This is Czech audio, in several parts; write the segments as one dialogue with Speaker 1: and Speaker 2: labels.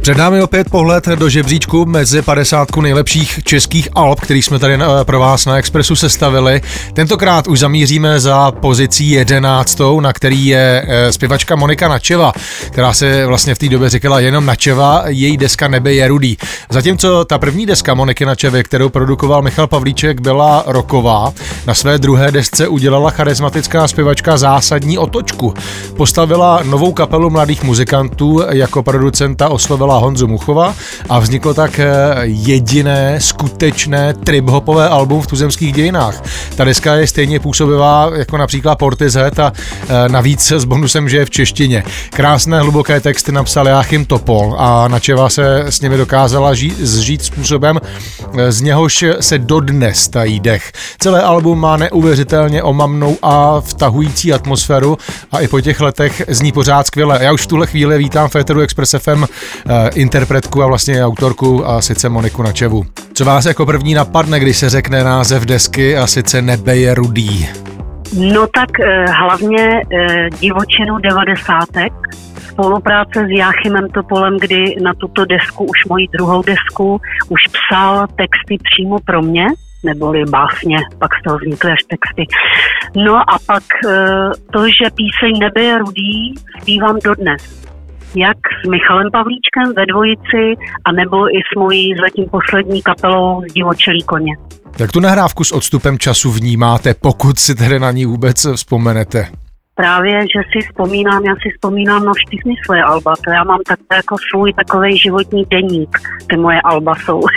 Speaker 1: Před námi opět pohled do žebříčku mezi 50 nejlepších českých alb, který jsme tady eh, pro vás na Expressu sestavili. Tentokrát už zamíříme za pozicí 11, na který je eh, zpěvačka Monika Načeva, která se vlastně v té době říkala jenom Načeva, její deska Nebe je rudý. Zatímco ta první deska Moniky Načevy, kterou produkoval Michal Pavlíček, byla roková, na své druhé desce udělala charismatická zpěvačka zásadní otočku. Postavila novou kapelu mladých muzikantů, jako producenta oslovila Honzu Muchova a vzniklo tak eh, jediné skutečné trip-hopové album v tuzemských dějinách. Ta deska je stejně působivá jako například Portizet a eh, navíc s bonusem, že je v češtině. Krásné hluboké texty napsal Jáchym Topol a Načeva se s nimi dokázala žít, zžít způsobem, eh, z něhož se dodnes tají dech. Celé album má neuvěřitelně omamnou a vtahující atmosféru a i po těch letech zní pořád skvěle. Já už v tuhle chvíli vítám Féteru Express FM interpretku a vlastně autorku a sice Moniku Načevu. Co vás jako první napadne, když se řekne název desky a sice Nebe je rudý?
Speaker 2: No tak eh, hlavně eh, divočinu devadesátek, spolupráce s Jáchymem Topolem, kdy na tuto desku, už moji druhou desku, už psal texty přímo pro mě, neboli básně, pak z toho vznikly až texty. No a pak eh, to, že píseň Nebe je rudý, zpívám dodnes jak s Michalem Pavlíčkem ve dvojici, anebo i s mojí zatím poslední kapelou z Divočelí koně.
Speaker 1: Jak tu nahrávku s odstupem času vnímáte, pokud si tedy na ní vůbec vzpomenete?
Speaker 2: Právě, že si vzpomínám, já si vzpomínám na všechny svoje alba, to já mám tak, jako svůj takový životní deník, ty moje alba jsou.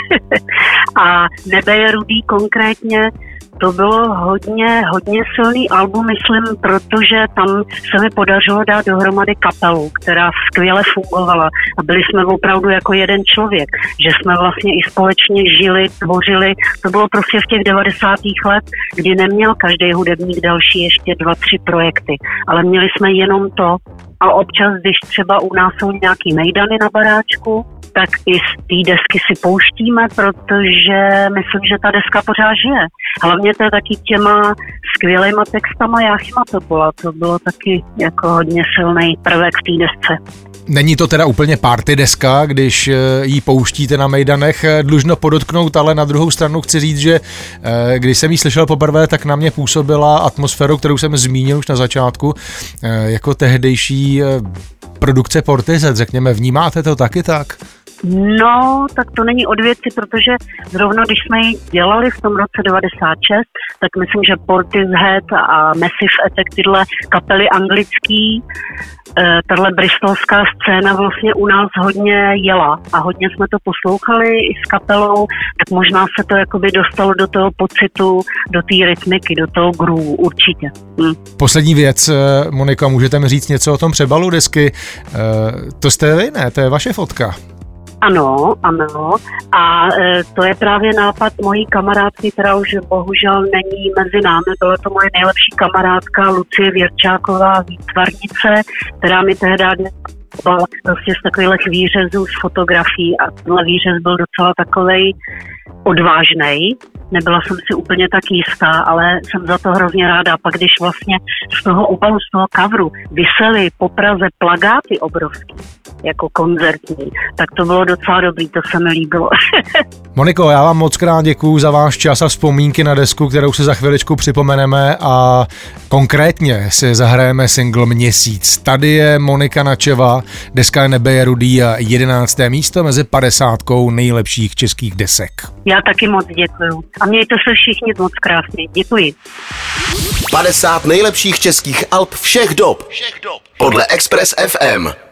Speaker 2: a Nebe je rudý konkrétně, to bylo hodně, hodně silný album, myslím, protože tam se mi podařilo dát dohromady kapelu, která skvěle fungovala a byli jsme opravdu jako jeden člověk, že jsme vlastně i společně žili, tvořili. To bylo prostě v těch 90. let, kdy neměl každý hudebník další ještě dva, tři projekty, ale měli jsme jenom to a občas, když třeba u nás jsou nějaký mejdany na baráčku, tak i z té desky si pouštíme, protože myslím, že ta deska pořád žije. Hlavně to je taky těma skvělýma textama Jáchyma Topola. To bylo taky jako hodně silný prvek v té desce.
Speaker 1: Není to teda úplně party deska, když eh, ji pouštíte na Mejdanech, eh, dlužno podotknout, ale na druhou stranu chci říct, že eh, když jsem ji slyšel poprvé, tak na mě působila atmosféru, kterou jsem zmínil už na začátku, jako tehdejší produkce Portizet, řekněme. Vnímáte to taky tak?
Speaker 2: No, tak to není od věci, protože zrovna když jsme ji dělali v tom roce 96, tak myslím, že Portishead a Massive Attack, tyhle kapely anglický, eh, tahle bristolská scéna vlastně u nás hodně jela a hodně jsme to poslouchali i s kapelou, tak možná se to jakoby dostalo do toho pocitu, do té rytmiky, do toho groove, určitě. Hm.
Speaker 1: Poslední věc, eh, Monika, můžete mi říct něco o tom přebalu desky? Eh, to jste vy, ne? To je vaše fotka.
Speaker 2: Ano, ano. A e, to je právě nápad mojí kamarádky, která už bohužel není mezi námi. Byla to moje nejlepší kamarádka Lucie Věrčáková, výtvarnice, která mi tehdy prostě z takových výřezů z fotografií a tenhle výřez byl docela takovej odvážnej. Nebyla jsem si úplně tak jistá, ale jsem za to hrozně ráda. Pak když vlastně z toho obalu, z toho kavru vysely po Praze plagáty obrovský, jako koncertní, tak to bylo docela dobrý, to se mi líbilo.
Speaker 1: Moniko, já vám moc krát děkuju za váš čas a vzpomínky na desku, kterou si za chviličku připomeneme a konkrétně si zahrajeme single Měsíc. Tady je Monika Načeva, deska je Nebe je rudý a 11. místo mezi 50 nejlepších českých desek.
Speaker 2: Já taky moc děkuju. A mějte se všichni moc krásně. Děkuji.
Speaker 3: 50 nejlepších českých alb všech dob. Všech dob. Podle Express FM.